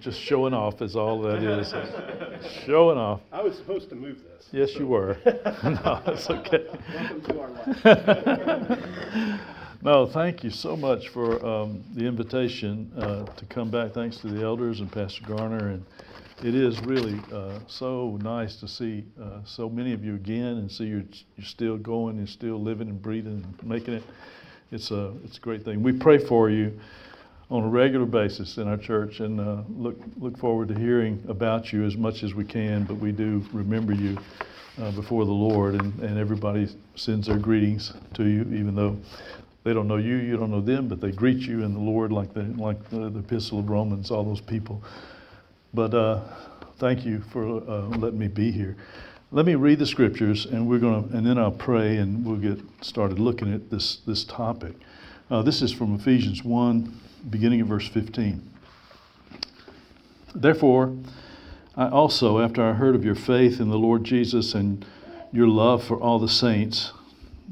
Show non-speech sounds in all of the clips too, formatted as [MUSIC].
just showing off is all that is. showing off. I was supposed to move this. Yes, so. you were. [LAUGHS] no, it's okay. Welcome to our life. [LAUGHS] no, thank you so much for um, the invitation uh, to come back. Thanks to the elders and Pastor Garner. And it is really uh, so nice to see uh, so many of you again and see you're, you're still going and still living and breathing and making it. It's a, it's a great thing. We pray for you on a regular basis in our church and uh, look, look forward to hearing about you as much as we can, but we do remember you uh, before the Lord, and, and everybody sends their greetings to you, even though they don't know you, you don't know them, but they greet you in the Lord like the, like the, the Epistle of Romans, all those people. But uh, thank you for uh, letting me be here. Let me read the scriptures, and we're to, and then I'll pray, and we'll get started looking at this this topic. Uh, this is from Ephesians one, beginning of verse 15. Therefore, I also, after I heard of your faith in the Lord Jesus and your love for all the saints,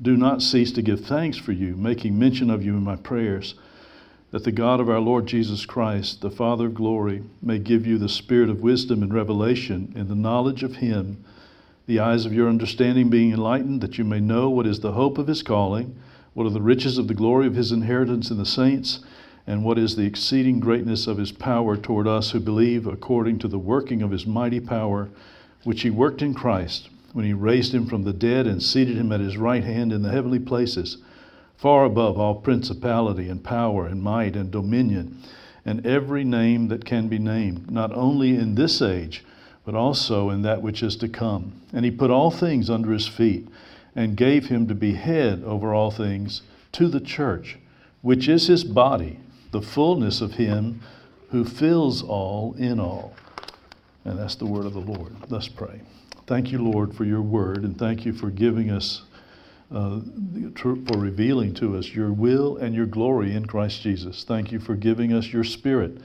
do not cease to give thanks for you, making mention of you in my prayers, that the God of our Lord Jesus Christ, the Father of glory, may give you the spirit of wisdom and revelation in the knowledge of Him, the eyes of your understanding being enlightened, that you may know what is the hope of His calling, what are the riches of the glory of His inheritance in the saints and what is the exceeding greatness of his power toward us who believe according to the working of his mighty power, which he worked in Christ when he raised him from the dead and seated him at his right hand in the heavenly places, far above all principality and power and might and dominion, and every name that can be named, not only in this age, but also in that which is to come. And he put all things under his feet, and gave him to be head over all things to the church, which is his body the fullness of Him who fills all in all. And that's the word of the Lord. Let's pray. Thank you, Lord, for your word, and thank you for giving us, uh, for revealing to us your will and your glory in Christ Jesus. Thank you for giving us your spirit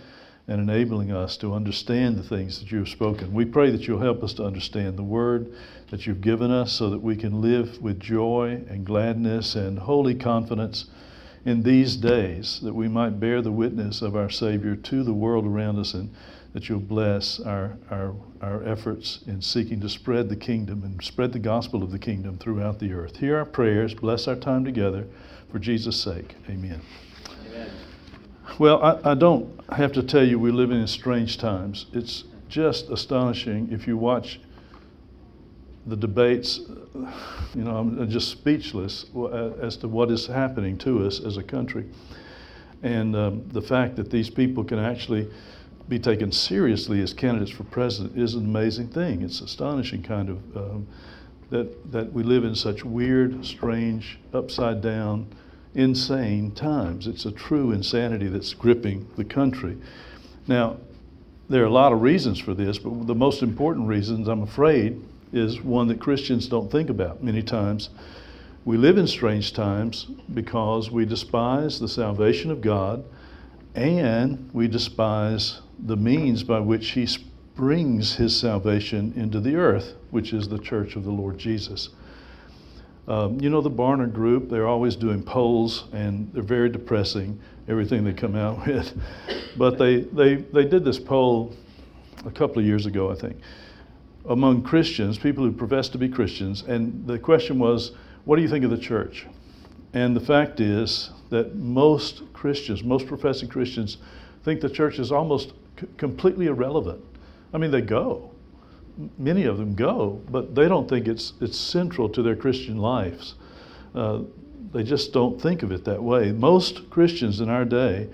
and enabling us to understand the things that you have spoken. We pray that you'll help us to understand the word that you've given us so that we can live with joy and gladness and holy confidence in these days that we might bear the witness of our Savior to the world around us and that you'll bless our, our, our efforts in seeking to spread the kingdom and spread the gospel of the kingdom throughout the earth. Hear our prayers, bless our time together for Jesus' sake. Amen. Amen. Well, I, I don't have to tell you we live in strange times. It's just astonishing if you watch the debates, you know, I'm just speechless as to what is happening to us as a country. And um, the fact that these people can actually be taken seriously as candidates for president is an amazing thing. It's astonishing, kind of, um, that, that we live in such weird, strange, upside down, insane times. It's a true insanity that's gripping the country. Now, there are a lot of reasons for this, but the most important reasons, I'm afraid, is one that Christians don't think about many times. We live in strange times because we despise the salvation of God and we despise the means by which He brings His salvation into the earth, which is the church of the Lord Jesus. Um, you know, the Barna Group, they're always doing polls and they're very depressing, everything they come out [LAUGHS] with. But they, they, they did this poll a couple of years ago, I think among Christians, people who profess to be Christians, and the question was, What do you think of the church? And the fact is that most Christians, most professing Christians, think the church is almost c- completely irrelevant. I mean, they go. Many of them go, but they don't think it's, it's central to their Christian lives. Uh, they just don't think of it that way. Most Christians in our day,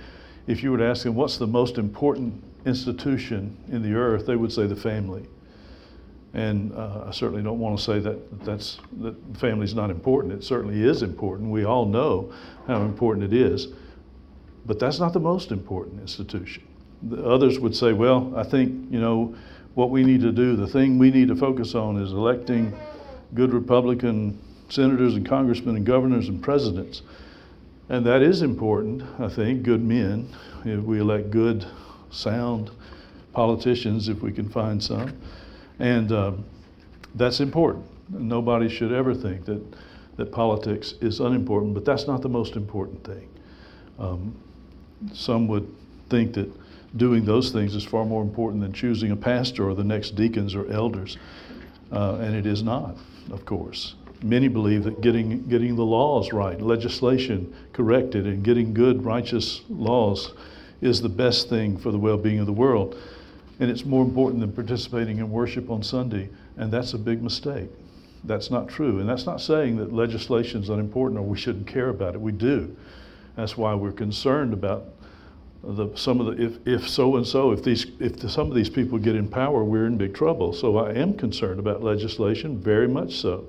if you were to ask them what's the most important institution in the earth, they would say the family. And uh, I certainly don't want to say that that's that is not important. It certainly is important. We all know how important it is, but that's not the most important institution. The others would say, well, I think you know what we need to do. The thing we need to focus on is electing good Republican senators and congressmen and governors and presidents, and that is important. I think good men. If we elect good, sound politicians, if we can find some. And um, that's important. Nobody should ever think that, that politics is unimportant, but that's not the most important thing. Um, some would think that doing those things is far more important than choosing a pastor or the next deacons or elders. Uh, and it is not, of course. Many believe that getting, getting the laws right, legislation corrected, and getting good, righteous laws is the best thing for the well being of the world. And it's more important than participating in worship on Sunday. And that's a big mistake. That's not true. And that's not saying that legislation is unimportant or we shouldn't care about it. We do. That's why we're concerned about the, some of the, if, if so and so, if these, if the, some of these people get in power, we're in big trouble. So I am concerned about legislation, very much so.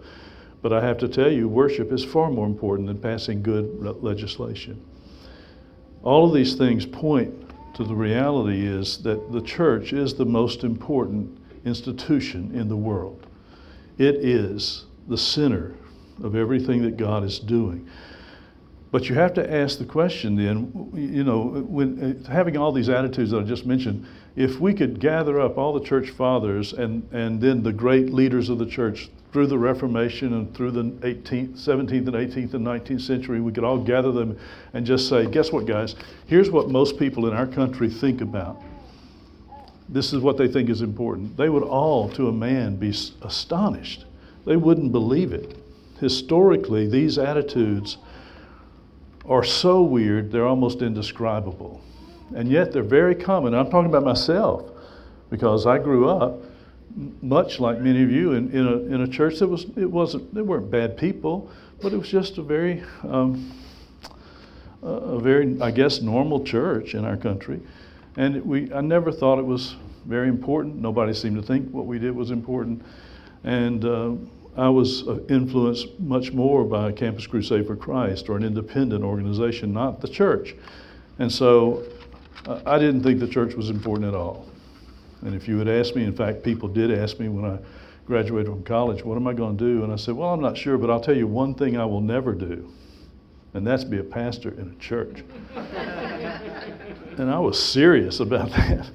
But I have to tell you, worship is far more important than passing good legislation. All of these things point to the reality is that the church is the most important institution in the world. It is the center of everything that God is doing. But you have to ask the question then, you know, when having all these attitudes that I just mentioned, if we could gather up all the church fathers and, and then the great leaders of the church through the Reformation and through the 18th, 17th and 18th and 19th century, we could all gather them and just say, guess what, guys? Here's what most people in our country think about. This is what they think is important. They would all, to a man, be astonished. They wouldn't believe it. Historically, these attitudes are so weird, they're almost indescribable. And yet they're very common. I'm talking about myself because I grew up much like many of you in, in, a, in a church that was, it wasn't, they weren't bad people, but it was just a very, um, a very, I guess, normal church in our country. And we, I never thought it was very important. Nobody seemed to think what we did was important. And uh, I was uh, influenced much more by Campus Crusade for Christ or an independent organization, not the church. And so I didn't think the church was important at all. And if you had asked me, in fact, people did ask me when I graduated from college, what am I going to do? And I said, well, I'm not sure, but I'll tell you one thing I will never do, and that's be a pastor in a church. [LAUGHS] and I was serious about [LAUGHS] that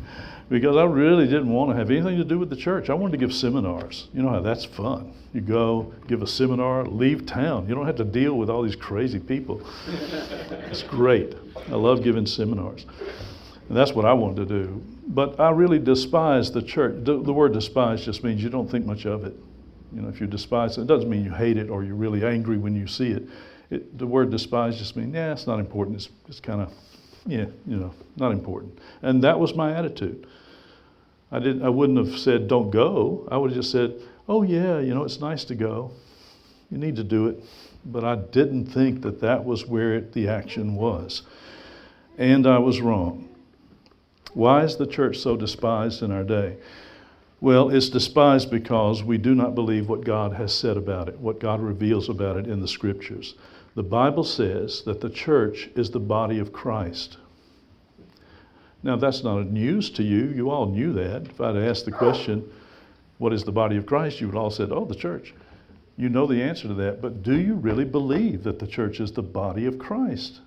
because I really didn't want to have anything to do with the church. I wanted to give seminars. You know how that's fun. You go, give a seminar, leave town. You don't have to deal with all these crazy people. [LAUGHS] it's great. I love giving seminars. And that's what I wanted to do. But I really despise the church. The, the word despise just means you don't think much of it. You know, if you despise it, it doesn't mean you hate it or you're really angry when you see it. it the word despise just means, yeah, it's not important. It's, it's kind of, yeah, you know, not important. And that was my attitude. I, didn't, I wouldn't have said, don't go. I would have just said, oh, yeah, you know, it's nice to go. You need to do it. But I didn't think that that was where it, the action was. And I was wrong. Why is the church so despised in our day? Well, it's despised because we do not believe what God has said about it, what God reveals about it in the scriptures. The Bible says that the church is the body of Christ. Now, that's not news to you. You all knew that. If I'd asked the question, what is the body of Christ? You would all said, oh, the church. You know the answer to that, but do you really believe that the church is the body of Christ?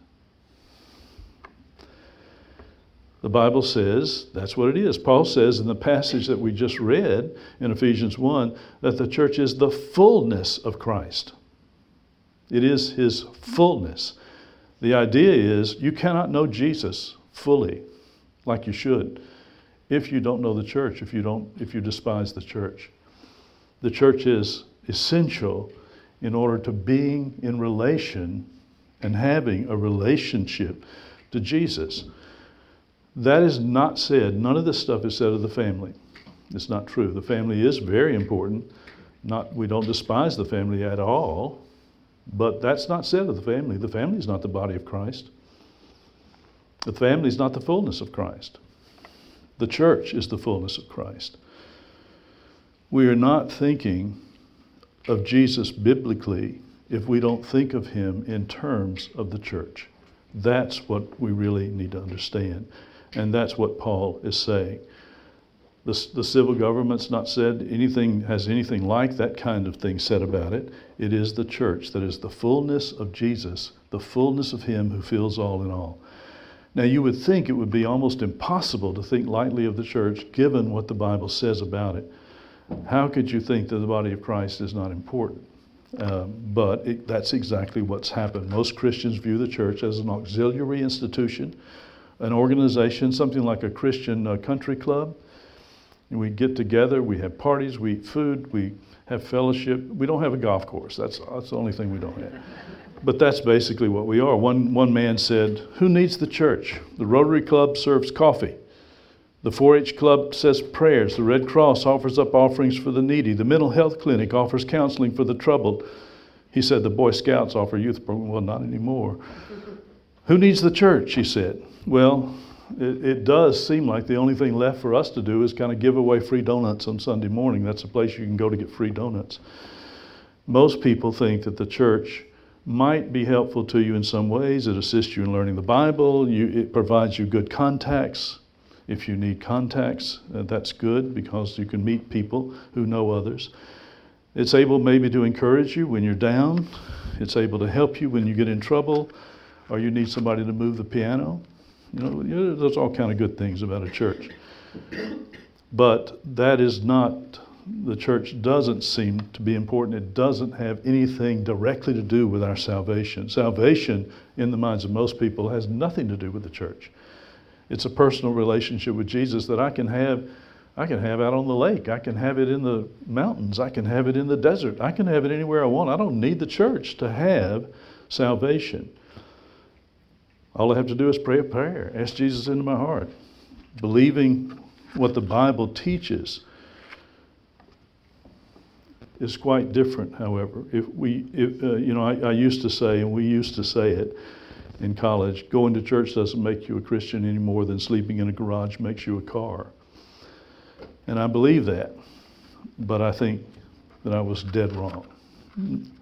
The Bible says that's what it is. Paul says in the passage that we just read in Ephesians 1 that the church is the fullness of Christ. It is his fullness. The idea is you cannot know Jesus fully like you should if you don't know the church, if you don't if you despise the church. The church is essential in order to being in relation and having a relationship to Jesus. That is not said, none of this stuff is said of the family. It's not true. The family is very important. Not we don't despise the family at all, but that's not said of the family. The family is not the body of Christ. The family is not the fullness of Christ. The church is the fullness of Christ. We are not thinking of Jesus biblically if we don't think of him in terms of the church. That's what we really need to understand. And that's what Paul is saying. The, the civil government's not said anything, has anything like that kind of thing said about it. It is the church that is the fullness of Jesus, the fullness of Him who fills all in all. Now, you would think it would be almost impossible to think lightly of the church given what the Bible says about it. How could you think that the body of Christ is not important? Uh, but it, that's exactly what's happened. Most Christians view the church as an auxiliary institution an organization, something like a Christian uh, country club. And we get together, we have parties, we eat food, we have fellowship. We don't have a golf course. That's, that's the only thing we don't have. But that's basically what we are. One, one man said, Who needs the church? The Rotary Club serves coffee. The 4 H Club says prayers. The Red Cross offers up offerings for the needy. The Mental Health Clinic offers counseling for the troubled. He said the Boy Scouts offer youth program. Well, not anymore. [LAUGHS] Who needs the church? He said. Well, it, it, does seem like the only thing left for us to do is kind of give away free donuts on Sunday morning. That's a place you can go to get free donuts. Most people think that the church might be helpful to you in some ways. It assists you in learning the Bible. You, it provides you good contacts. If you need contacts, uh, that's good because you can meet people who know others. It's able maybe to encourage you when you're down. It's able to help you when you get in trouble or you need somebody to move the piano. You know, there's all kind of good things about a church. But that is not the church doesn't seem to be important. It doesn't have anything directly to do with our salvation. Salvation, in the minds of most people, has nothing to do with the church. It's a personal relationship with Jesus that I can have. I can have out on the lake. I can have it in the mountains. I can have it in the desert. I can have it anywhere I want. I don't need the church to have salvation. All I have to do is pray a prayer, ask Jesus into my heart, believing what the Bible teaches is quite different, however. If we, if, uh, you know, I, I used to say, and we used to say it in college, going to church doesn't make you a Christian any more than sleeping in a garage makes you a car. And I believe that, but I think that I was dead wrong.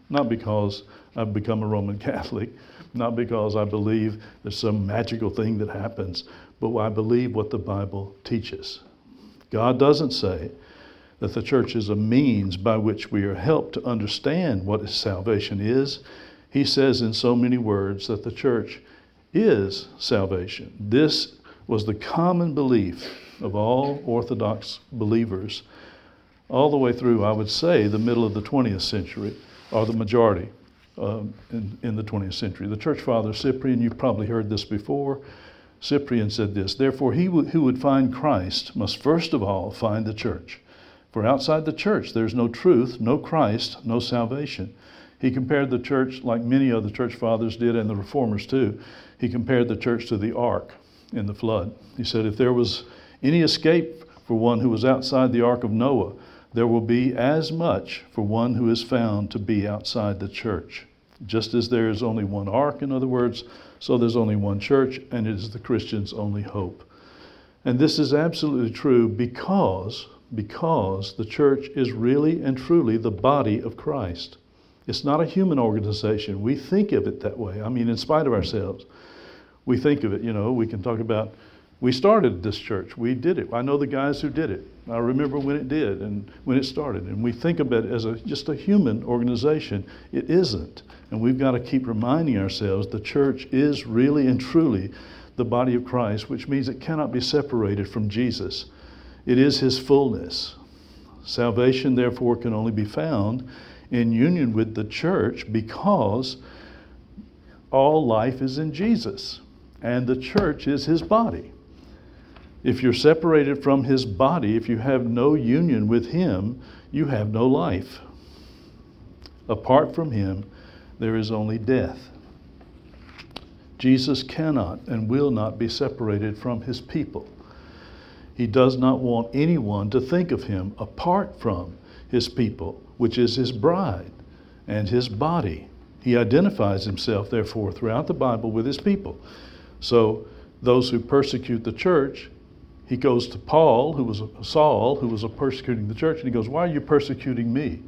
Not because I've become a Roman [LAUGHS] Catholic, not because I believe there's some magical thing that happens, but I believe what the Bible teaches. God doesn't say that the church is a means by which we are helped to understand what salvation is. He says in so many words that the church is salvation. This was the common belief of all Orthodox believers all the way through, I would say, the middle of the 20th century, or the majority um, in, in the 20th century. The church father Cyprian, you've probably heard this before. Cyprian said this Therefore, he who would find Christ must first of all find the church. For outside the church, there's no truth, no Christ, no salvation. He compared the church, like many other church fathers did, and the reformers too, he compared the church to the ark in the flood. He said, if there was any escape for one who was outside the ark of Noah, there will be as much for one who is found to be outside the church. Just as there is only one ark, in other words, so there's only one church, and it is the Christian's only hope. And this is absolutely true because because the church is really and truly the body of Christ. It's not a human organization. We think of it that way. I mean, in spite of ourselves, we think of it, you know, we can talk about, we started this church. We did it. I know the guys who did it. I remember when it did and when it started. And we think of it as a, just a human organization. It isn't. And we've got to keep reminding ourselves the church is really and truly the body of Christ, which means it cannot be separated from Jesus. It is His fullness. Salvation, therefore, can only be found in union with the church because all life is in Jesus and the church is His body. If you're separated from His body, if you have no union with Him, you have no life. Apart from Him, there is only death. Jesus cannot and will not be separated from His people. He does not want anyone to think of him apart from his people, which is his bride and his body. He identifies himself, therefore, throughout the Bible with his people. So, those who persecute the church, he goes to Paul, who was Saul, who was persecuting the church, and he goes, Why are you persecuting me?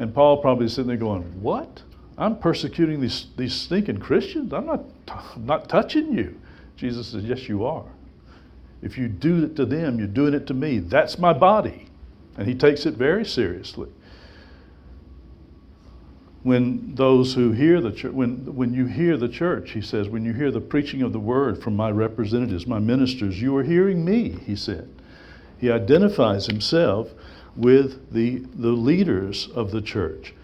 And Paul probably sitting there going, What? I'm persecuting these, these stinking Christians? I'm not, I'm not touching you. Jesus says, Yes, you are. If you do it to them, you're doing it to me. That's my body. And he takes it very seriously. When those who hear the church, when, when you hear the church, he says, when you hear the preaching of the word from my representatives, my ministers, you are hearing me, he said. He identifies himself with the, the leaders of the church.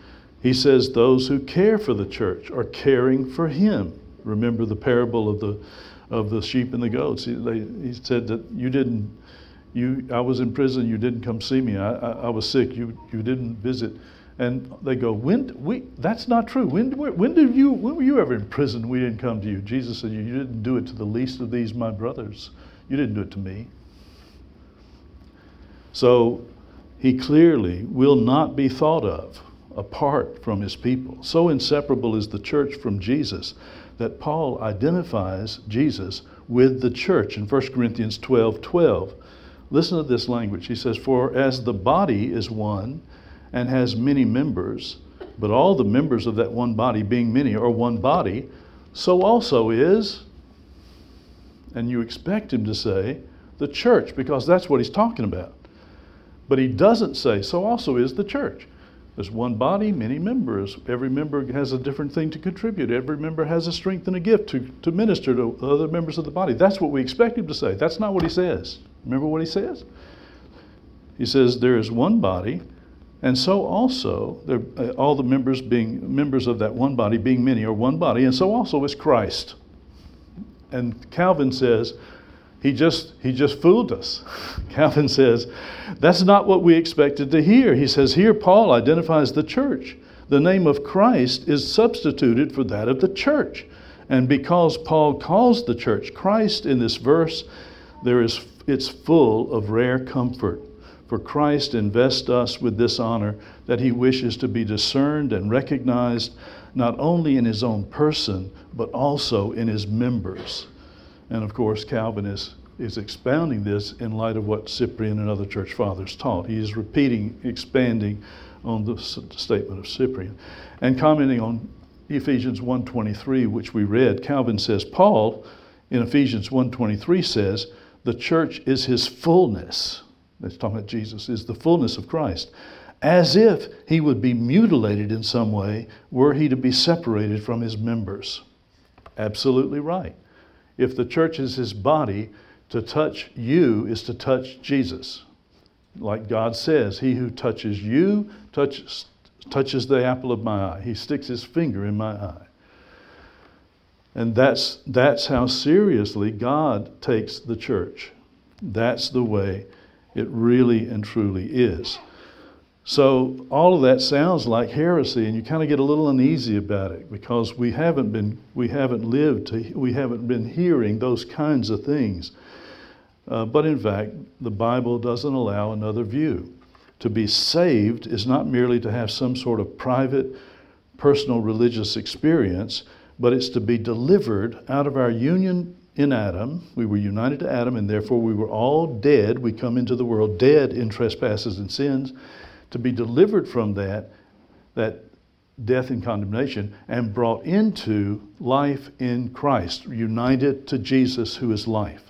He says those who care for the church are caring for him. Remember the parable of the of the sheep and the goats. He, they, he said that you didn't, you, I was in prison, you didn't come see me. I, I, I was sick, you, you didn't visit. And they go, when, we, that's not true. When, when, did you, when were you ever in prison? We didn't come to you. Jesus said, you didn't do it to the least of these, my brothers. You didn't do it to me. So he clearly will not be thought of apart from his people. So inseparable is the church from Jesus that Paul identifies Jesus with the church in 1 Corinthians 12 12. Listen to this language. He says, For as the body is one and has many members, but all the members of that one body, being many, are one body, so also is, and you expect him to say, the church, because that's what he's talking about. But he doesn't say, so also is the church. There's one body, many members. Every member has a different thing to contribute. Every member has a strength and a gift to, to minister to other members of the body. That's what we expect him to say. That's not what he says. Remember what he says? He says, There is one body, and so also, there, uh, all the members being members of that one body, being many, are one body, and so also is Christ. And Calvin says, he just, he just fooled us. [LAUGHS] Calvin says, that's not what we expected to hear. He says, here Paul identifies the church. The name of Christ is substituted for that of the church. And because Paul calls the church Christ in this verse, there is, it's full of rare comfort. For Christ invests us with this honor that he wishes to be discerned and recognized not only in his own person, but also in his members. And of course, Calvin is, is expounding this in light of what Cyprian and other church fathers taught. He is repeating, expanding on the statement of Cyprian. And commenting on Ephesians 1.23, which we read, Calvin says, Paul in Ephesians 1.23 says, the church is his fullness. That's talking about Jesus, is the fullness of Christ. As if he would be mutilated in some way were he to be separated from his members. Absolutely right if the church is his body, to touch you is to touch Jesus. Like God says, he who touches you touches, touches the apple of my eye. He sticks his finger in my eye. And that's, that's how seriously God takes the church. That's the way it really and truly is. So all of that sounds like heresy, and you kind of get a little uneasy about it because we haven't been, we haven't lived, to, we haven't been hearing those kinds of things. Uh, but in fact, the Bible doesn't allow another view. To be saved is not merely to have some sort of private, personal religious experience, but it's to be delivered out of our union in Adam. We were united to Adam, and therefore we were all dead. We come into the world dead in trespasses and sins to be delivered from that, that death and condemnation, and brought into life in Christ, united to Jesus, who is life.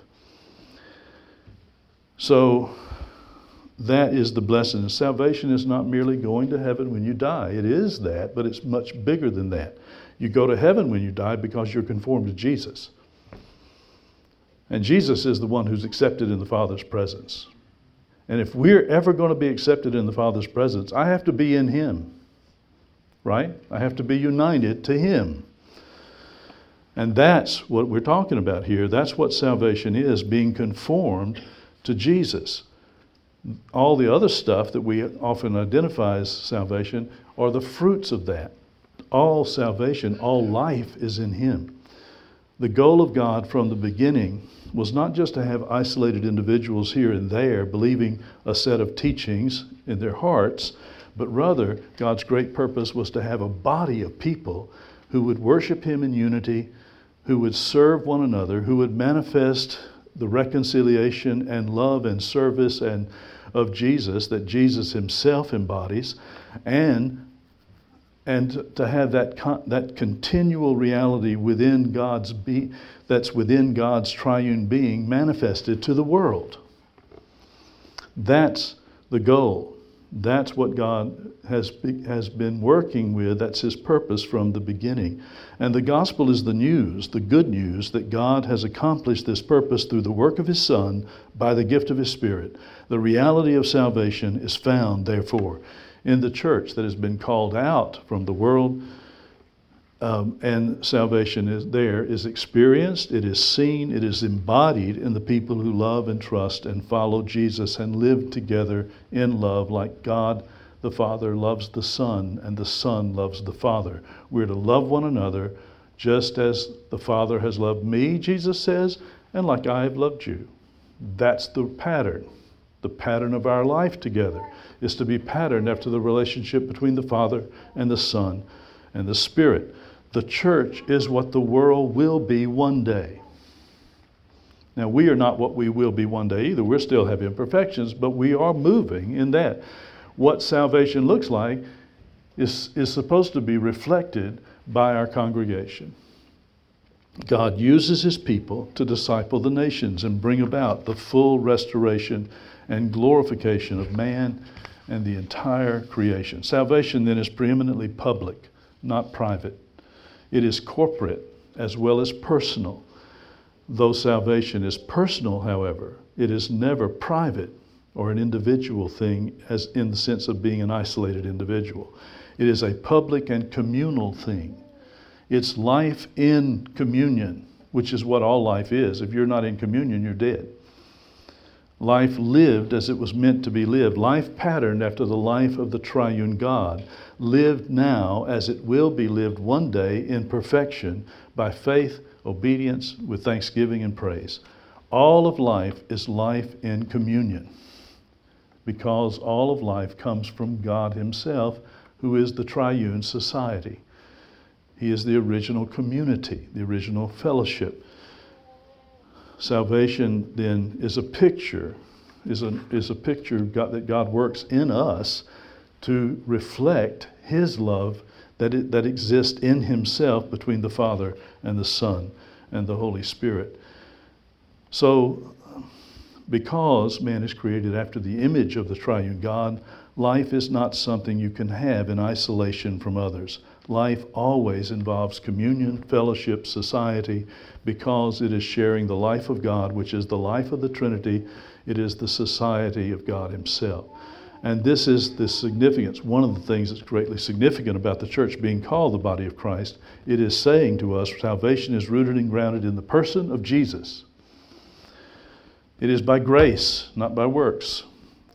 So that is the blessing. Salvation is not merely going to heaven when you die. It is that, but it's much bigger than that. You go to heaven when you die because you're conformed to Jesus. And Jesus is the one who's accepted in the Father's presence. And if we're ever going to be accepted in the Father's presence, I have to be in Him, right? I have to be united to Him. And that's what we're talking about here. That's what salvation is being conformed to Jesus. All the other stuff that we often identify as salvation are the fruits of that. All salvation, all life is in Him. The goal of God from the beginning was not just to have isolated individuals here and there believing a set of teachings in their hearts, but rather God's great purpose was to have a body of people who would worship Him in unity, who would serve one another, who would manifest the reconciliation and love and service and of Jesus that Jesus himself embodies and and to have that con- that continual reality within God's be that's within God's triune being manifested to the world. That's the goal. That's what God has, be, has been working with. That's His purpose from the beginning. And the gospel is the news, the good news, that God has accomplished this purpose through the work of His Son by the gift of His Spirit. The reality of salvation is found, therefore, in the church that has been called out from the world Um, and salvation is there is experienced, it is seen, it is embodied in the people who love and trust and follow Jesus and live together in love like God the Father loves the Son and the Son loves the Father. We're to love one another just as the Father has loved me, Jesus says, and like I have loved you. That's the pattern. The pattern of our life together is to be patterned after the relationship between the Father and the Son and the Spirit. The church is what the world will be one day. Now, we are not what we will be one day either. We still have imperfections, but we are moving in that. What salvation looks like is, is supposed to be reflected by our congregation. God uses his people to disciple the nations and bring about the full restoration and glorification of man and the entire creation. Salvation then is preeminently public, not private. It is corporate as well as personal. Though salvation is personal, however, it is never private or an individual thing as in the sense of being an isolated individual. It is a public and communal thing. It's life in communion, which is what all life is. If you're not in communion, you're dead. Life lived as it was meant to be lived, life patterned after the life of the triune God, lived now as it will be lived one day in perfection by faith, obedience, with thanksgiving and praise. All of life is life in communion because all of life comes from God Himself, who is the triune society. He is the original community, the original fellowship. Salvation then is a picture, is a, is a picture God, that God works in us to reflect His love that, it, that exists in Himself between the Father and the Son and the Holy Spirit. So, because man is created after the image of the triune God, life is not something you can have in isolation from others. Life always involves communion, fellowship, society, because it is sharing the life of God, which is the life of the Trinity. It is the society of God Himself. And this is the significance. One of the things that's greatly significant about the church being called the body of Christ, it is saying to us salvation is rooted and grounded in the person of Jesus. It is by grace, not by works.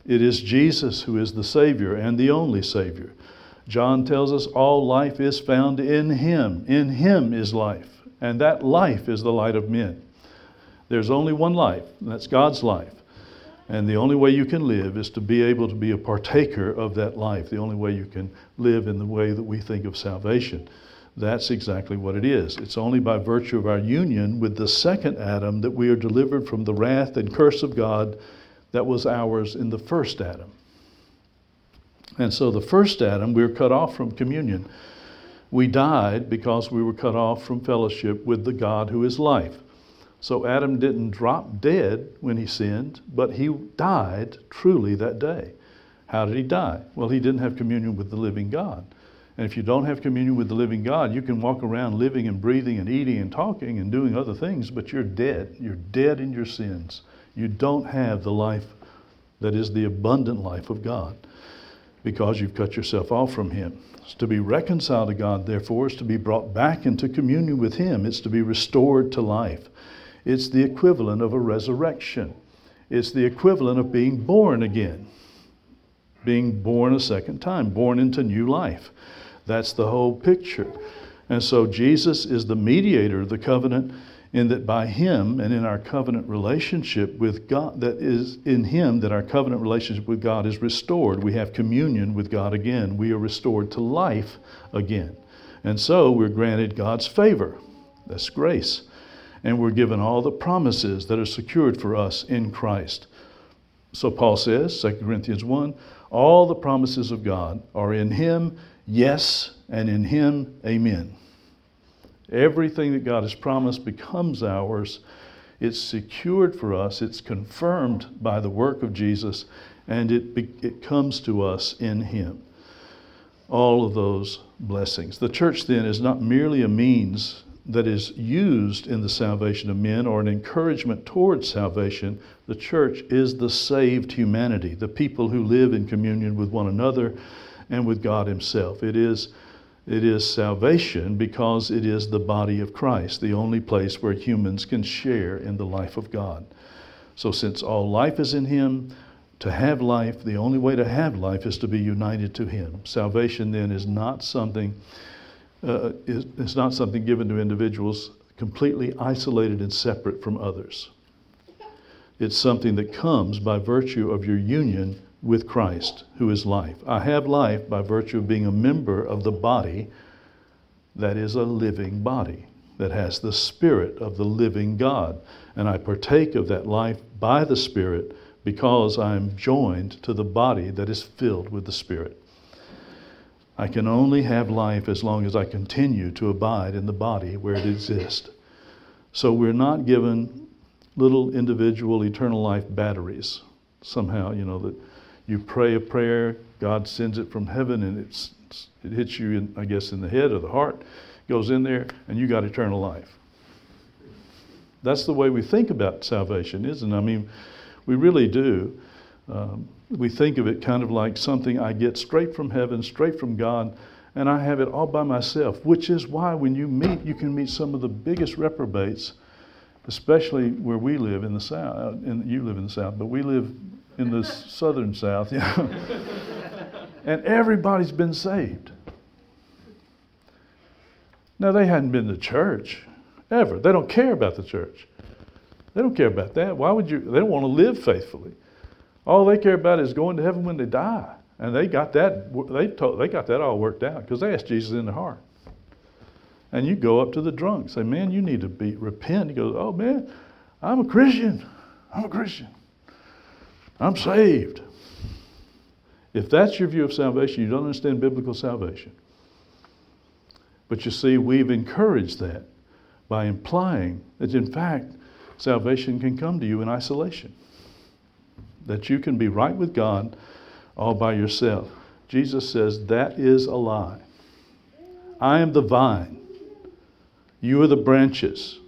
It is Jesus who is the Savior and the only Savior. John tells us all life is found in Him. In Him is life and that life is the light of men. There's only one life, and that's God's life. And the only way you can live is to be able to be a partaker of that life. The only way you can live in the way that we think of salvation. That's exactly what it is. It's only by virtue of our union with the second Adam that we are delivered from the wrath and curse of God that was ours in the first Adam. And so, the first Adam, we were cut off from communion. We died because we were cut off from fellowship with the God who is life. So Adam didn't drop dead when he sinned, but he died truly that day. How did he die? Well, he didn't have communion with the living God. And if you don't have communion with the living God, you can walk around living and breathing and eating and talking and doing other things, but you're dead. You're dead in your sins. You don't have the life that is the abundant life of God because you've cut yourself off from Him. To be reconciled to God, therefore, is to be brought back into communion with Him. It's to be restored to life. It's the equivalent of a resurrection. It's the equivalent of being born again, being born a second time, born into new life. That's the whole picture. And so Jesus is the mediator of the covenant in that by him and in our covenant relationship with God, that is in him that our covenant relationship with God is restored. We have communion with God again. We are restored to life again. And so we're granted God's favor. That's grace. And we're given all the promises that are secured for us in Christ. So Paul says, 2 Corinthians 1, all the promises of God are in him, yes, and in him, amen. Everything that God has promised becomes ours. It's secured for us, it's confirmed by the work of Jesus, and it, it comes to us in Him. All of those blessings. The church then is not merely a means that is used in the salvation of men or an encouragement towards salvation. The church is the saved humanity, the people who live in communion with one another and with God Himself. It is It is salvation because it is the body of Christ, the only place where humans can share in the life of God. So, since all life is in Him, to have life, the only way to have life is to be united to Him. Salvation then is not something. Uh, is, it's not something given to individuals completely isolated and separate from others. It's something that comes by virtue of your union with Christ, who is life. I have life by virtue of being a member of the body that is a living body, that has the Spirit of the living God. And I partake of that life by the Spirit because I am joined to the body that is filled with the Spirit. I can only have life as long as I continue to abide in the body where it exists. So we're not given little individual eternal life batteries somehow, you know, that you pray a prayer, God sends it from heaven, and it's, it hits you, in, I guess, in the head or the heart, goes in there, and you got eternal life. That's the way we think about salvation, isn't it? I mean, we really do. Um, we think of it kind of like something I get straight from heaven, straight from God, and I have it all by myself, which is why when you meet, you can meet some of the biggest reprobates, especially where we live in the South. And you live in the South, but we live in the southern South, yeah. [LAUGHS] and everybody's been saved. Now, they hadn't been to church ever. They don't care about the church. They don't care about that. Why would you? They don't want to live faithfully. All they care about is going to heaven when they die. And they got that, they, told, they got that all worked out because they asked Jesus in their heart. And you go up to the drunk, say, Man, you need to be repent. He goes, Oh man, I'm a Christian. I'm a Christian. I'm saved. If that's your view of salvation, you don't understand biblical salvation. But you see, we've encouraged that by implying that, in fact, salvation can come to you in isolation. That you can be right with God all by yourself. Jesus says that is a lie. I am the vine, you are the branches.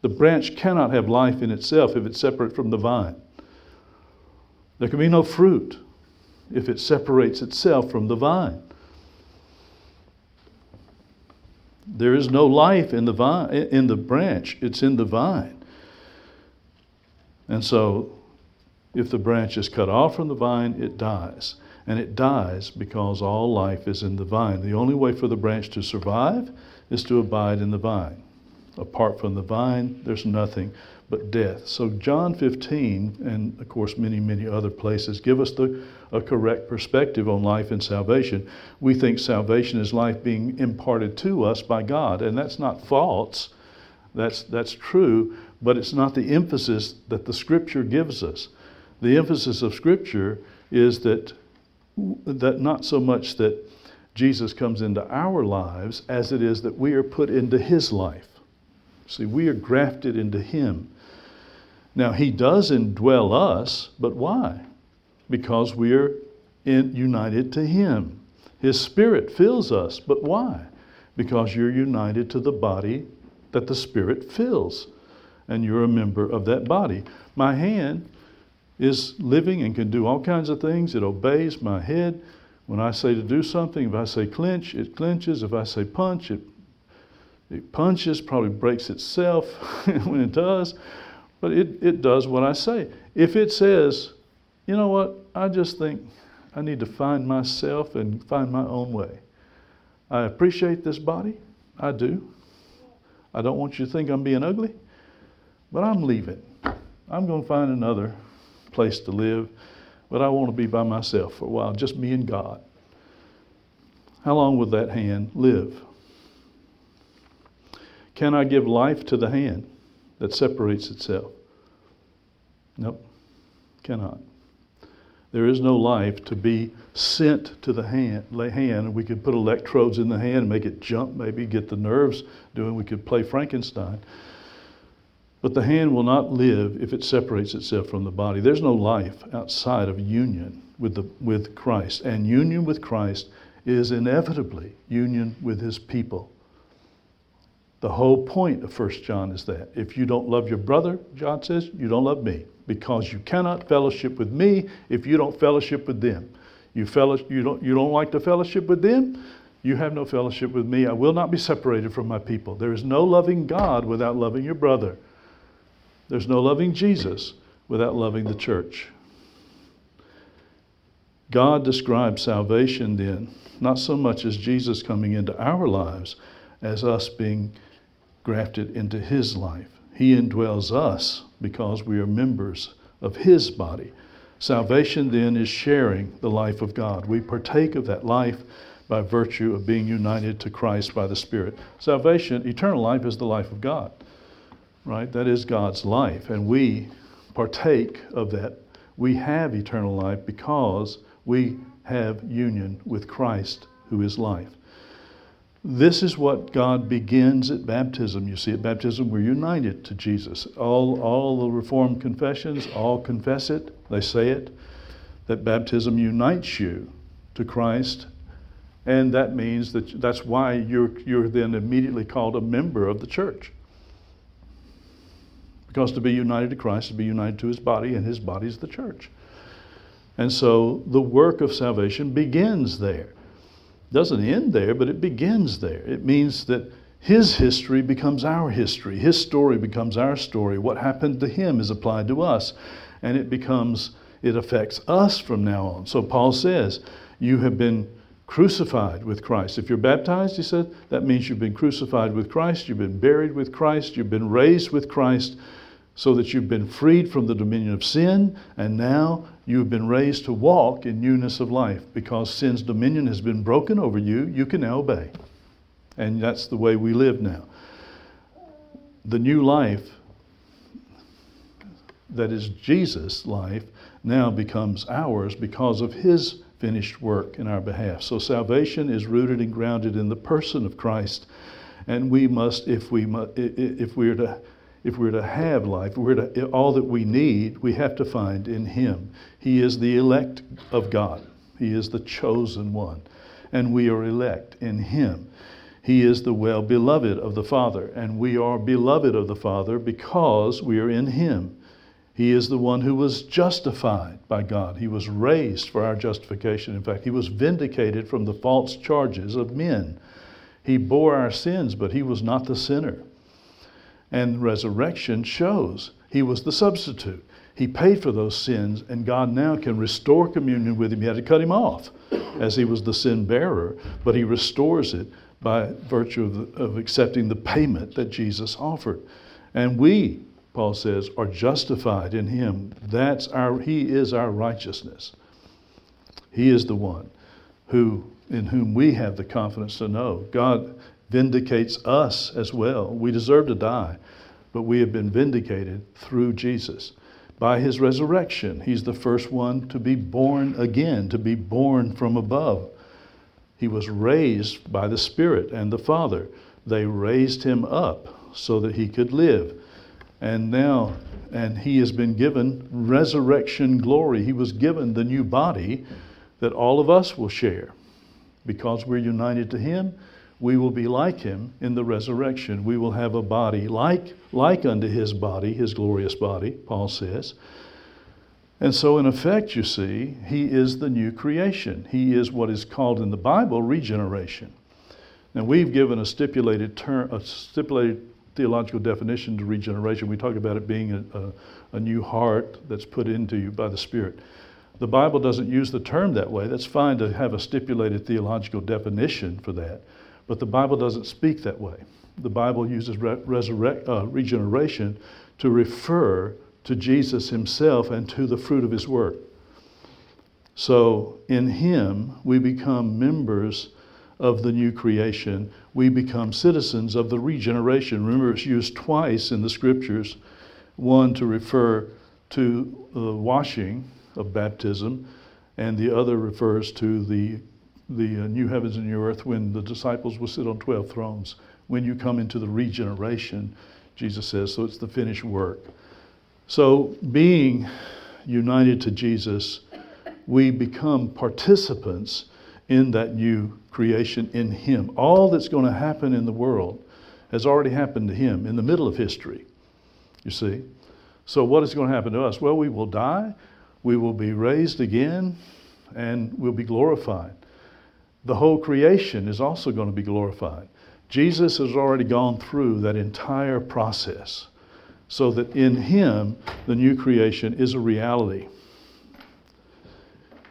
The branch cannot have life in itself if it's separate from the vine. There can be no fruit if it separates itself from the vine. There is no life in the vine, in the branch. It's in the vine. And so, if the branch is cut off from the vine, it dies. And it dies because all life is in the vine. The only way for the branch to survive is to abide in the vine. Apart from the vine, there's nothing but death. So, John 15, and of course, many, many other places, give us the, a correct perspective on life and salvation. We think salvation is life being imparted to us by God, and that's not false. That's, that's true, but it's not the emphasis that the Scripture gives us. The emphasis of Scripture is that, that not so much that Jesus comes into our lives as it is that we are put into His life. See, we are grafted into Him. Now, He does indwell us, but why? Because we are in, united to Him. His Spirit fills us, but why? Because you're united to the body that the Spirit fills, and you're a member of that body. My hand is living and can do all kinds of things. It obeys my head. When I say to do something, if I say clench, it clenches. If I say punch, it, it punches, probably breaks itself [LAUGHS] when it does. But it, it does what I say. If it says, you know what, I just think I need to find myself and find my own way. I appreciate this body. I do. I don't want you to think I'm being ugly, but I'm leaving. I'm going to find another place to live, but I want to be by myself for a while, just me and God. How long will that hand live? Can I give life to the hand? That separates itself. Nope, cannot. There is no life to be sent to the hand. hand. We could put electrodes in the hand and make it jump, maybe get the nerves doing. We could play Frankenstein. But the hand will not live if it separates itself from the body. There's no life outside of union with, the, with Christ. And union with Christ is inevitably union with his people. The whole point of 1 John is that. If you don't love your brother, John says, you don't love me because you cannot fellowship with me if you don't fellowship with them. You, fellow, you, don't, you don't like to fellowship with them? You have no fellowship with me. I will not be separated from my people. There is no loving God without loving your brother. There's no loving Jesus without loving the church. God describes salvation then, not so much as Jesus coming into our lives, as us being grafted into his life. He indwells us because we are members of his body. Salvation then is sharing the life of God. We partake of that life by virtue of being united to Christ by the Spirit. Salvation, eternal life, is the life of God, right? That is God's life. And we partake of that. We have eternal life because we have union with Christ, who is life. This is what God begins at baptism. You see, at baptism, we're united to Jesus. All, all the Reformed confessions all confess it, they say it, that baptism unites you to Christ. And that means that that's why you're, you're then immediately called a member of the church. Because to be united to Christ is to be united to his body, and his body is the church. And so the work of salvation begins there. Doesn't end there, but it begins there. It means that his history becomes our history. His story becomes our story. What happened to him is applied to us. And it becomes, it affects us from now on. So Paul says, You have been crucified with Christ. If you're baptized, he said, that means you've been crucified with Christ, you've been buried with Christ, you've been raised with Christ, so that you've been freed from the dominion of sin, and now you've been raised to walk in newness of life. Because sin's dominion has been broken over you, you can now obey. And that's the way we live now. The new life that is Jesus' life now becomes ours because of his finished work in our behalf. So salvation is rooted and grounded in the person of Christ. And we must, if we, if we are to if we're to have life, we're to, all that we need, we have to find in Him. He is the elect of God, He is the chosen one, and we are elect in Him. He is the well beloved of the Father, and we are beloved of the Father because we are in Him. He is the one who was justified by God. He was raised for our justification. In fact, He was vindicated from the false charges of men. He bore our sins, but He was not the sinner. And resurrection shows he was the substitute. He paid for those sins, and God now can restore communion with him. He had to cut him off as he was the sin bearer, but he restores it by virtue of, of accepting the payment that Jesus offered. And we, Paul says, are justified in him. That's our, he is our righteousness. He is the one who, in whom we have the confidence to know. God vindicates us as well. We deserve to die, but we have been vindicated through Jesus. By his resurrection, he's the first one to be born again, to be born from above. He was raised by the Spirit and the Father. They raised him up so that he could live. And now, and he has been given resurrection glory. He was given the new body that all of us will share because we're united to him we will be like him in the resurrection. We will have a body like, like unto his body, his glorious body, Paul says. And so, in effect, you see, he is the new creation. He is what is called in the Bible regeneration. Now, we've given a stipulated term, a stipulated theological definition to regeneration. We talk about it being a, a, a new heart that's put into you by the Spirit. The Bible doesn't use the term that way. That's fine to have a stipulated theological definition for that. But the Bible doesn't speak that way. The Bible uses re- resurrect, uh, regeneration to refer to Jesus himself and to the fruit of his work. So in him, we become members of the new creation. We become citizens of the regeneration. Remember, it's used twice in the scriptures one to refer to the washing of baptism, and the other refers to the the uh, new heavens and new earth when the disciples will sit on 12 thrones. When you come into the regeneration, Jesus says, so it's the finished work. So, being united to Jesus, we become participants in that new creation in Him. All that's going to happen in the world has already happened to Him in the middle of history, you see. So, what is going to happen to us? Well, we will die, we will be raised again, and we'll be glorified. The whole creation is also going to be glorified. Jesus has already gone through that entire process so that in him the new creation is a reality.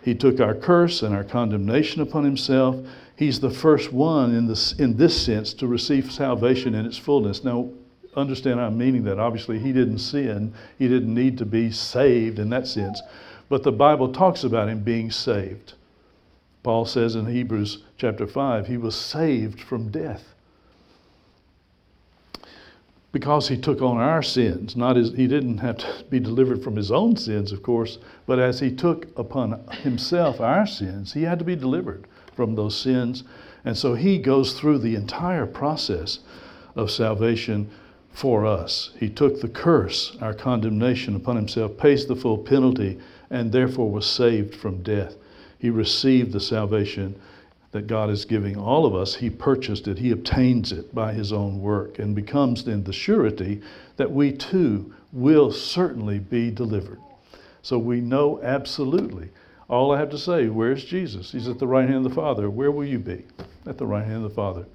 He took our curse and our condemnation upon himself. He's the first one in this, in this sense to receive salvation in its fullness. Now, understand I'm meaning that. Obviously, he didn't sin, he didn't need to be saved in that sense. But the Bible talks about him being saved. Paul says in Hebrews chapter 5, he was saved from death because he took on our sins. Not his, he didn't have to be delivered from his own sins, of course, but as he took upon himself our sins, he had to be delivered from those sins. And so he goes through the entire process of salvation for us. He took the curse, our condemnation upon himself, pays the full penalty, and therefore was saved from death. He received the salvation that God is giving all of us, He purchased it, He obtains it by His own work, and becomes then the surety that we too will certainly be delivered. So we know absolutely. All I have to say, where's Jesus? He's at the right hand of the Father. Where will you be? At the right hand of the Father.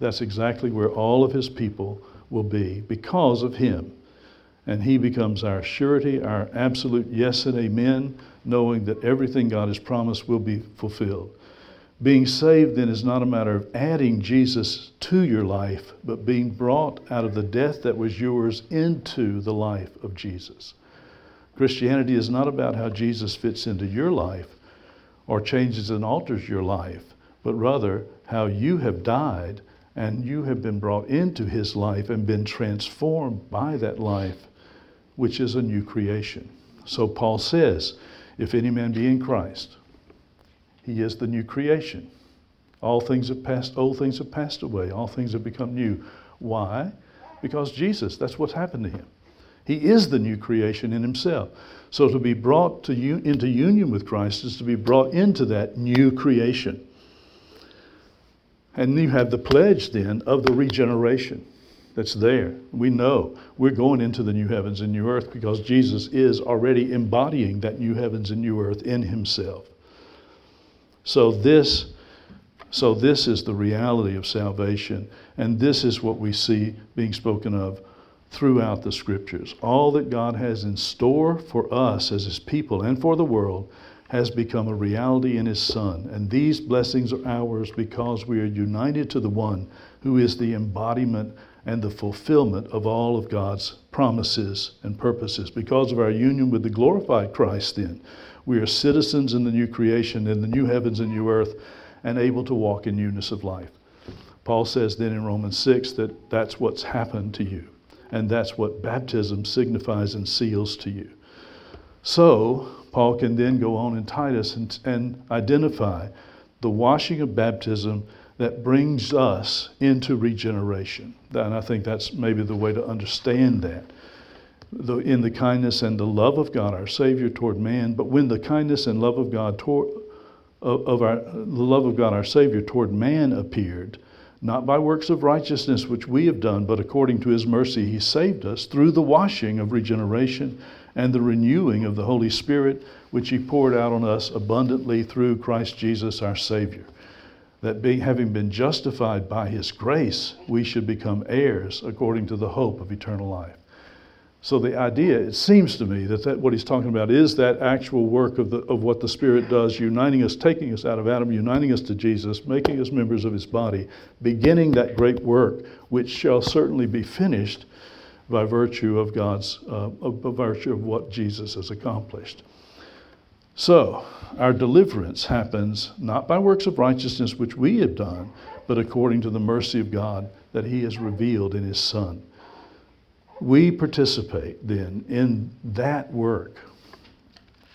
That's exactly where all of His people will be because of Him. And He becomes our surety, our absolute yes and amen, knowing that everything God has promised will be fulfilled. Being saved then is not a matter of adding Jesus to your life, but being brought out of the death that was yours into the life of Jesus. Christianity is not about how Jesus fits into your life or changes and alters your life, but rather how you have died and you have been brought into his life and been transformed by that life, which is a new creation. So Paul says, if any man be in Christ, he is the new creation. All things have passed, old things have passed away, all things have become new. Why? Because Jesus, that's what's happened to him. He is the new creation in himself. So to be brought to into union with Christ is to be brought into that new creation. And you have the pledge then of the regeneration that's there. We know we're going into the new heavens and new earth because Jesus is already embodying that new heavens and new earth in himself. So this so this is the reality of salvation and this is what we see being spoken of throughout the scriptures. All that God has in store for us as his people and for the world has become a reality in his son and these blessings are ours because we are united to the one who is the embodiment and the fulfillment of all of God's promises and purposes because of our union with the glorified Christ then we are citizens in the new creation, in the new heavens and new earth, and able to walk in newness of life. Paul says then in Romans 6 that that's what's happened to you, and that's what baptism signifies and seals to you. So, Paul can then go on in Titus and, and identify the washing of baptism that brings us into regeneration. And I think that's maybe the way to understand that the, in the kindness and the love of God, our Savior, toward man. But when the kindness and love of God toward of, of our the love of God, our Savior, toward man appeared, not by works of righteousness which we have done, but according to His mercy, He saved us through the washing of regeneration and the renewing of the Holy Spirit, which He poured out on us abundantly through Christ Jesus, our Savior. That having been justified by His grace, we should become heirs according to the hope of eternal life. So the idea, it seems to me, that, that what he's talking about is that actual work of, the, of what the Spirit does, uniting us, taking us out of Adam, uniting us to Jesus, making us members of his body, beginning that great work, which shall certainly be finished by virtue of God's, uh, by virtue of what Jesus has accomplished. So, our deliverance happens not by works of righteousness which we have done, but according to the mercy of God that he has revealed in his Son. We participate then in that work,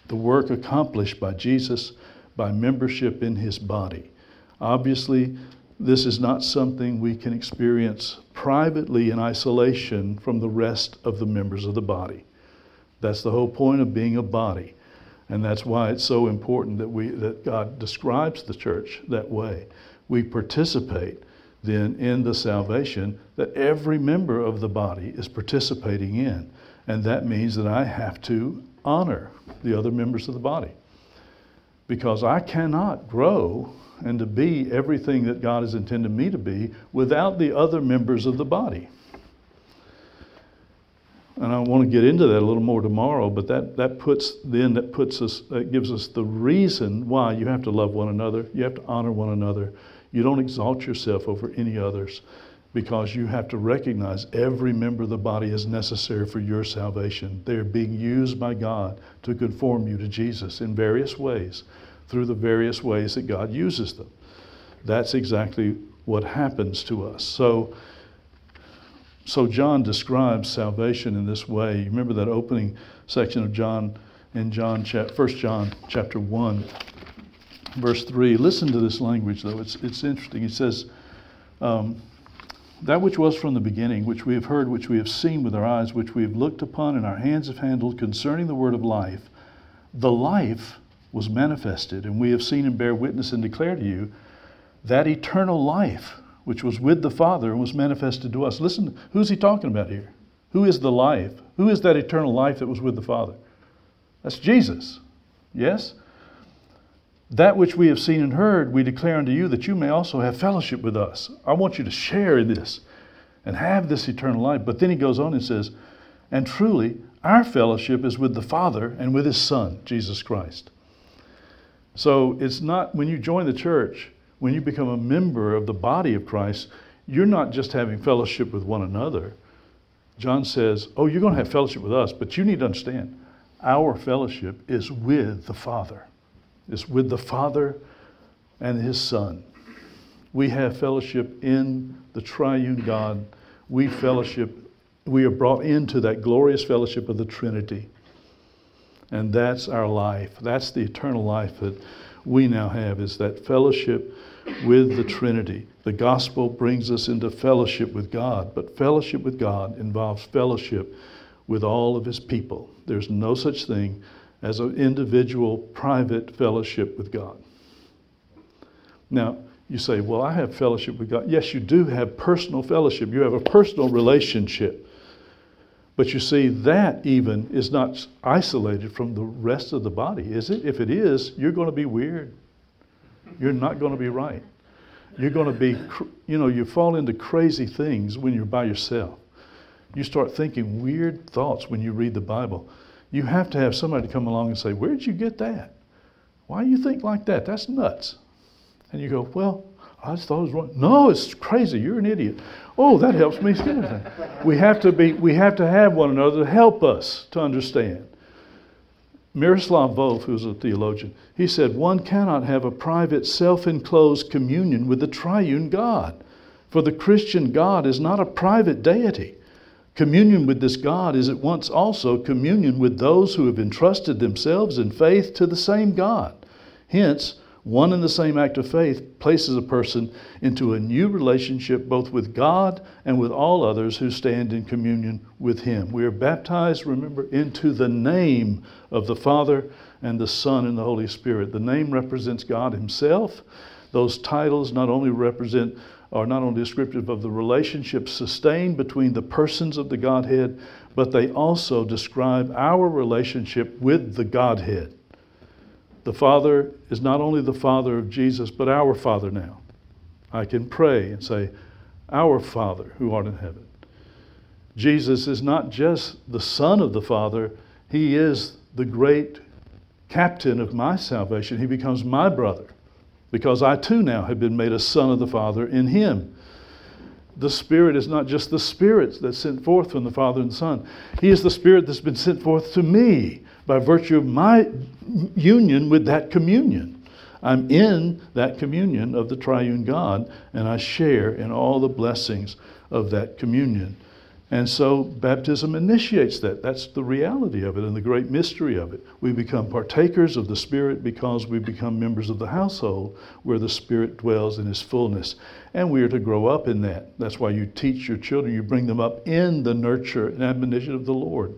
the work accomplished by Jesus by membership in his body. Obviously, this is not something we can experience privately in isolation from the rest of the members of the body. That's the whole point of being a body. And that's why it's so important that we that God describes the church that way. We participate then in the salvation that every member of the body is participating in. And that means that I have to honor the other members of the body. because I cannot grow and to be everything that God has intended me to be without the other members of the body. And I want to get into that a little more tomorrow, but that, that puts then that puts us that gives us the reason why you have to love one another, you have to honor one another. You don't exalt yourself over any others because you have to recognize every member of the body is necessary for your salvation. They're being used by God to conform you to Jesus in various ways through the various ways that God uses them. That's exactly what happens to us. So, so John describes salvation in this way. You remember that opening section of John in John, 1 John chapter 1, verse 3. Listen to this language, though. It's, it's interesting. He says, um, That which was from the beginning, which we have heard, which we have seen with our eyes, which we have looked upon, and our hands have handled concerning the word of life, the life was manifested, and we have seen and bear witness and declare to you that eternal life which was with the Father and was manifested to us. Listen, who's he talking about here? Who is the life? Who is that eternal life that was with the Father? That's Jesus. Yes? That which we have seen and heard, we declare unto you that you may also have fellowship with us. I want you to share this and have this eternal life. But then he goes on and says, And truly, our fellowship is with the Father and with his Son, Jesus Christ. So it's not when you join the church, when you become a member of the body of Christ, you're not just having fellowship with one another. John says, Oh, you're going to have fellowship with us, but you need to understand our fellowship is with the Father. It's with the Father and His Son. We have fellowship in the triune God. We fellowship, we are brought into that glorious fellowship of the Trinity. And that's our life. That's the eternal life that we now have, is that fellowship with the Trinity. The gospel brings us into fellowship with God, but fellowship with God involves fellowship with all of his people. There's no such thing as an individual, private fellowship with God. Now, you say, Well, I have fellowship with God. Yes, you do have personal fellowship, you have a personal relationship. But you see, that even is not isolated from the rest of the body, is it? If it is, you're going to be weird. You're not going to be right. You're going to be, you know, you fall into crazy things when you're by yourself. You start thinking weird thoughts when you read the Bible. You have to have somebody come along and say, Where'd you get that? Why do you think like that? That's nuts. And you go, Well, I just thought it was wrong. No, it's crazy. You're an idiot. Oh, that helps me. we have to be. We have to have one another to help us to understand. Miroslav Volf, who's a theologian, he said one cannot have a private, self-enclosed communion with the triune God, for the Christian God is not a private deity. Communion with this God is at once also communion with those who have entrusted themselves in faith to the same God. Hence, one and the same act of faith places a person into a new relationship both with God and with all others who stand in communion with Him. We are baptized, remember, into the name of the Father and the Son and the Holy Spirit. The name represents God Himself. Those titles not only represent are not only descriptive of the relationship sustained between the persons of the Godhead, but they also describe our relationship with the Godhead. The Father is not only the Father of Jesus, but our Father now. I can pray and say, Our Father who art in heaven. Jesus is not just the Son of the Father, He is the great captain of my salvation. He becomes my brother because I too now have been made a son of the Father in Him. The Spirit is not just the Spirit that's sent forth from the Father and Son, He is the Spirit that's been sent forth to me by virtue of my union with that communion. I'm in that communion of the triune God, and I share in all the blessings of that communion. And so baptism initiates that. That's the reality of it and the great mystery of it. We become partakers of the Spirit because we become members of the household where the Spirit dwells in His fullness. And we are to grow up in that. That's why you teach your children, you bring them up in the nurture and admonition of the Lord.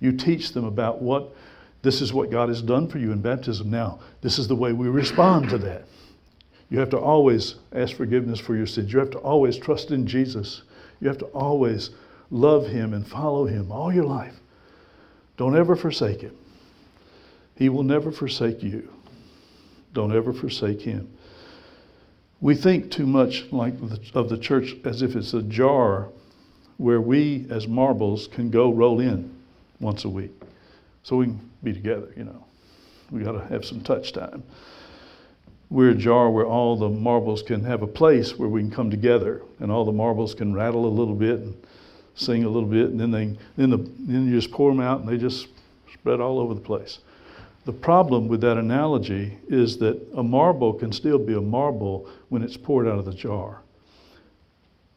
You teach them about what this is what God has done for you in baptism. Now, this is the way we respond to that. You have to always ask forgiveness for your sins. You have to always trust in Jesus. You have to always love Him and follow Him all your life. Don't ever forsake Him. He will never forsake you. Don't ever forsake Him. We think too much like the, of the church as if it's a jar where we, as marbles, can go roll in once a week. So we can be together, you know. We got to have some touch time. We're a jar where all the marbles can have a place where we can come together, and all the marbles can rattle a little bit and sing a little bit, and then they then the then you just pour them out, and they just spread all over the place. The problem with that analogy is that a marble can still be a marble when it's poured out of the jar.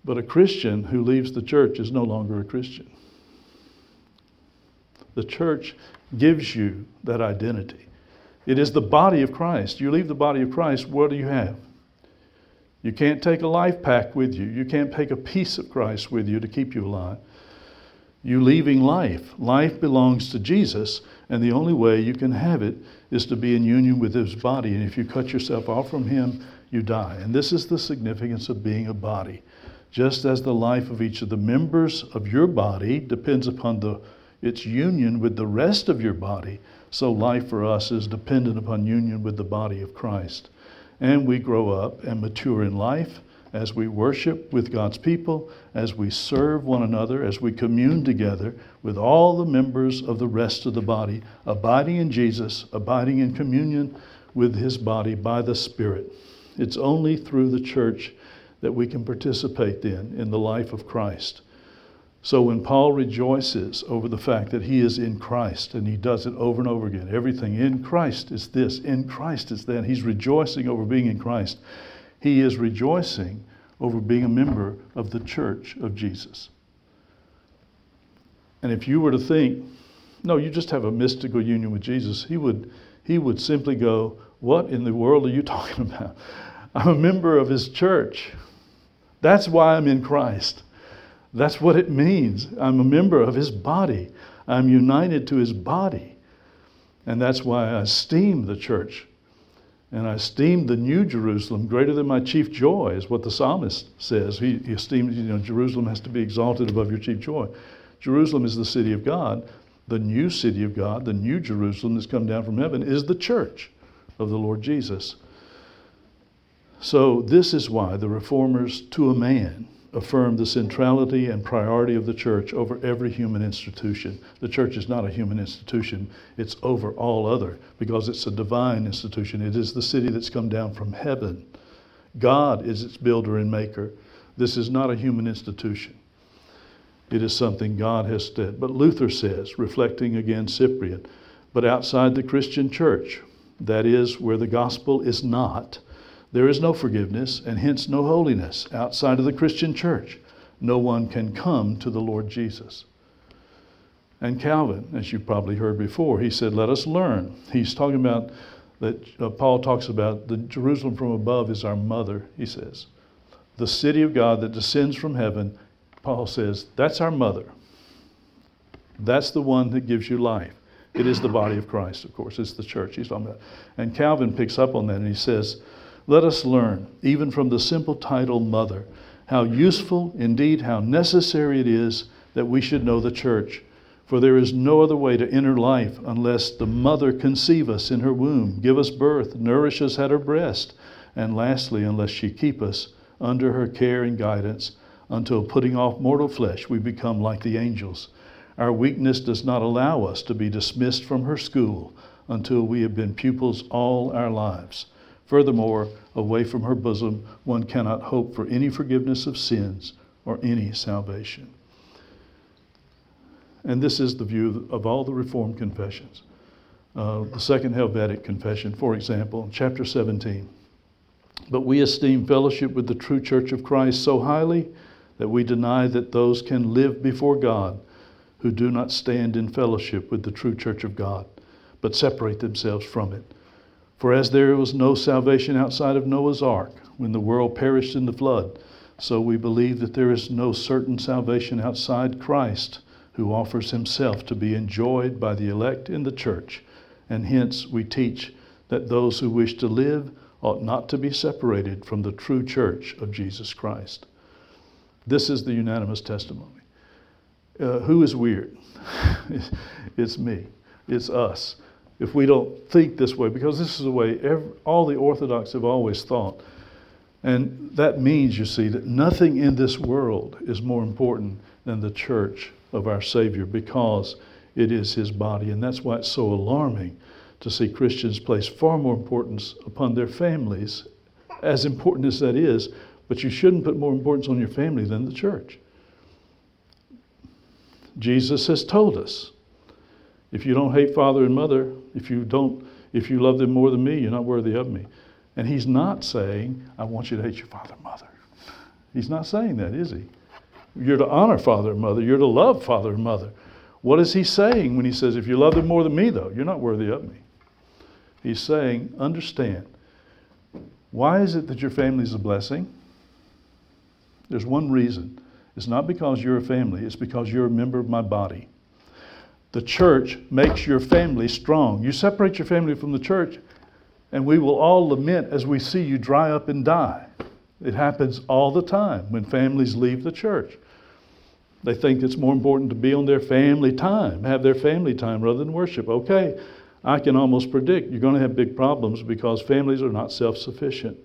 But a Christian who leaves the church is no longer a Christian. The church gives you that identity. It is the body of Christ. You leave the body of Christ, what do you have? You can't take a life pack with you. You can't take a piece of Christ with you to keep you alive. You leaving life. Life belongs to Jesus, and the only way you can have it is to be in union with his body. And if you cut yourself off from him, you die. And this is the significance of being a body. Just as the life of each of the members of your body depends upon the, its union with the rest of your body, so life for us is dependent upon union with the body of Christ. And we grow up and mature in life as we worship with God's people, as we serve one another, as we commune together with all the members of the rest of the body, abiding in Jesus, abiding in communion with his body by the Spirit. It's only through the church that we can participate then in the life of Christ. So when Paul rejoices over the fact that he is in Christ, and he does it over and over again, everything in Christ is this, in Christ is that, he's rejoicing over being in Christ. He is rejoicing over being a member of the church of Jesus. And if you were to think, no, you just have a mystical union with Jesus, he would, he would simply go, What in the world are you [LAUGHS] talking about? I'm a member of his church. That's why I'm in Christ. That's what it means. I'm a member of his body. I'm united to his body. And that's why I esteem the church. And I esteem the new Jerusalem greater than my chief joy, is what the psalmist says. He, he esteems, you know, Jerusalem has to be exalted above your chief joy. Jerusalem is the city of God. The new city of God, the new Jerusalem that's come down from heaven, is the church of the Lord Jesus. So, this is why the reformers, to a man, affirmed the centrality and priority of the church over every human institution. The church is not a human institution, it's over all other because it's a divine institution. It is the city that's come down from heaven. God is its builder and maker. This is not a human institution. It is something God has said. But Luther says, reflecting again Cyprian, but outside the Christian church, that is, where the gospel is not, there is no forgiveness and hence no holiness outside of the Christian church. No one can come to the Lord Jesus. And Calvin, as you probably heard before, he said, Let us learn. He's talking about that uh, Paul talks about the Jerusalem from above is our mother, he says. The city of God that descends from heaven, Paul says, that's our mother. That's the one that gives you life. It is the body of Christ, of course. It's the church he's talking about. And Calvin picks up on that and he says, let us learn, even from the simple title Mother, how useful, indeed, how necessary it is that we should know the church. For there is no other way to enter life unless the mother conceive us in her womb, give us birth, nourish us at her breast, and lastly, unless she keep us under her care and guidance until putting off mortal flesh we become like the angels. Our weakness does not allow us to be dismissed from her school until we have been pupils all our lives. Furthermore, away from her bosom, one cannot hope for any forgiveness of sins or any salvation. And this is the view of all the Reformed confessions. Uh, the Second Helvetic Confession, for example, chapter 17. But we esteem fellowship with the true church of Christ so highly that we deny that those can live before God who do not stand in fellowship with the true church of God, but separate themselves from it. For as there was no salvation outside of Noah's ark when the world perished in the flood, so we believe that there is no certain salvation outside Christ, who offers himself to be enjoyed by the elect in the church. And hence we teach that those who wish to live ought not to be separated from the true church of Jesus Christ. This is the unanimous testimony. Uh, who is weird? [LAUGHS] it's me. It's us. If we don't think this way, because this is the way every, all the Orthodox have always thought. And that means, you see, that nothing in this world is more important than the church of our Savior because it is his body. And that's why it's so alarming to see Christians place far more importance upon their families, as important as that is, but you shouldn't put more importance on your family than the church. Jesus has told us if you don't hate father and mother, if you don't if you love them more than me, you're not worthy of me. And he's not saying, I want you to hate your father and mother. He's not saying that, is he? You're to honor father and mother. You're to love father and mother. What is he saying when he says, if you love them more than me, though, you're not worthy of me? He's saying, understand. Why is it that your family is a blessing? There's one reason. It's not because you're a family, it's because you're a member of my body. The church makes your family strong. You separate your family from the church, and we will all lament as we see you dry up and die. It happens all the time when families leave the church. They think it's more important to be on their family time, have their family time rather than worship. Okay, I can almost predict you're going to have big problems because families are not self sufficient.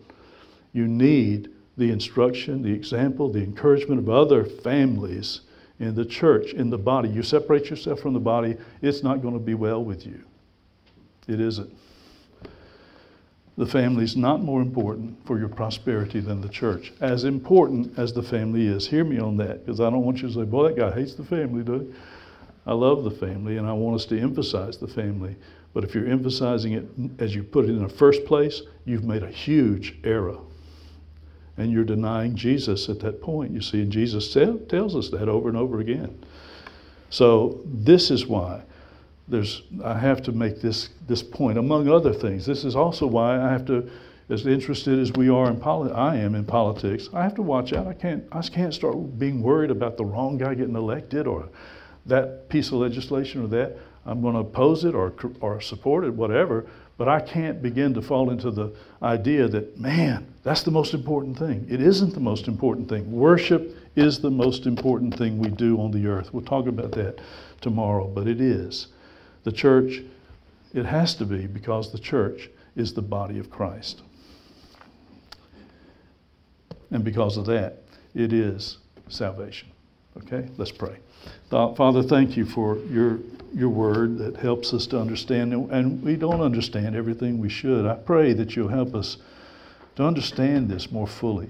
You need the instruction, the example, the encouragement of other families in the church, in the body. You separate yourself from the body, it's not going to be well with you. It isn't. The family is not more important for your prosperity than the church. As important as the family is. Hear me on that, because I don't want you to say, boy, that guy hates the family, does he? I love the family, and I want us to emphasize the family. But if you're emphasizing it as you put it in the first place, you've made a huge error and you're denying Jesus at that point. You see, and Jesus tells us that over and over again. So this is why there's I have to make this this point, among other things. This is also why I have to, as interested as we are in poli- I am in politics, I have to watch out. I can't I can't start being worried about the wrong guy getting elected or that piece of legislation or that. I'm going to oppose it or or support it, whatever. But I can't begin to fall into the idea that, man, that's the most important thing. It isn't the most important thing. Worship is the most important thing we do on the earth. We'll talk about that tomorrow, but it is. The church, it has to be because the church is the body of Christ. And because of that, it is salvation. Okay, let's pray. Father, thank you for your your word that helps us to understand, and we don't understand everything we should. I pray that you'll help us to understand this more fully.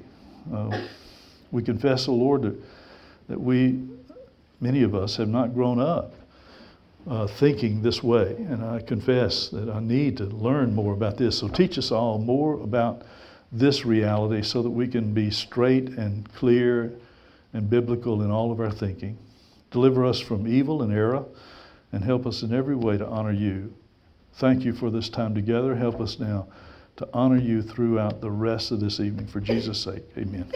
Uh, we confess, O oh Lord, that, that we, many of us, have not grown up uh, thinking this way, and I confess that I need to learn more about this. So teach us all more about this reality so that we can be straight and clear and biblical in all of our thinking. Deliver us from evil and error and help us in every way to honor you. Thank you for this time together. Help us now to honor you throughout the rest of this evening. For Jesus' sake, amen.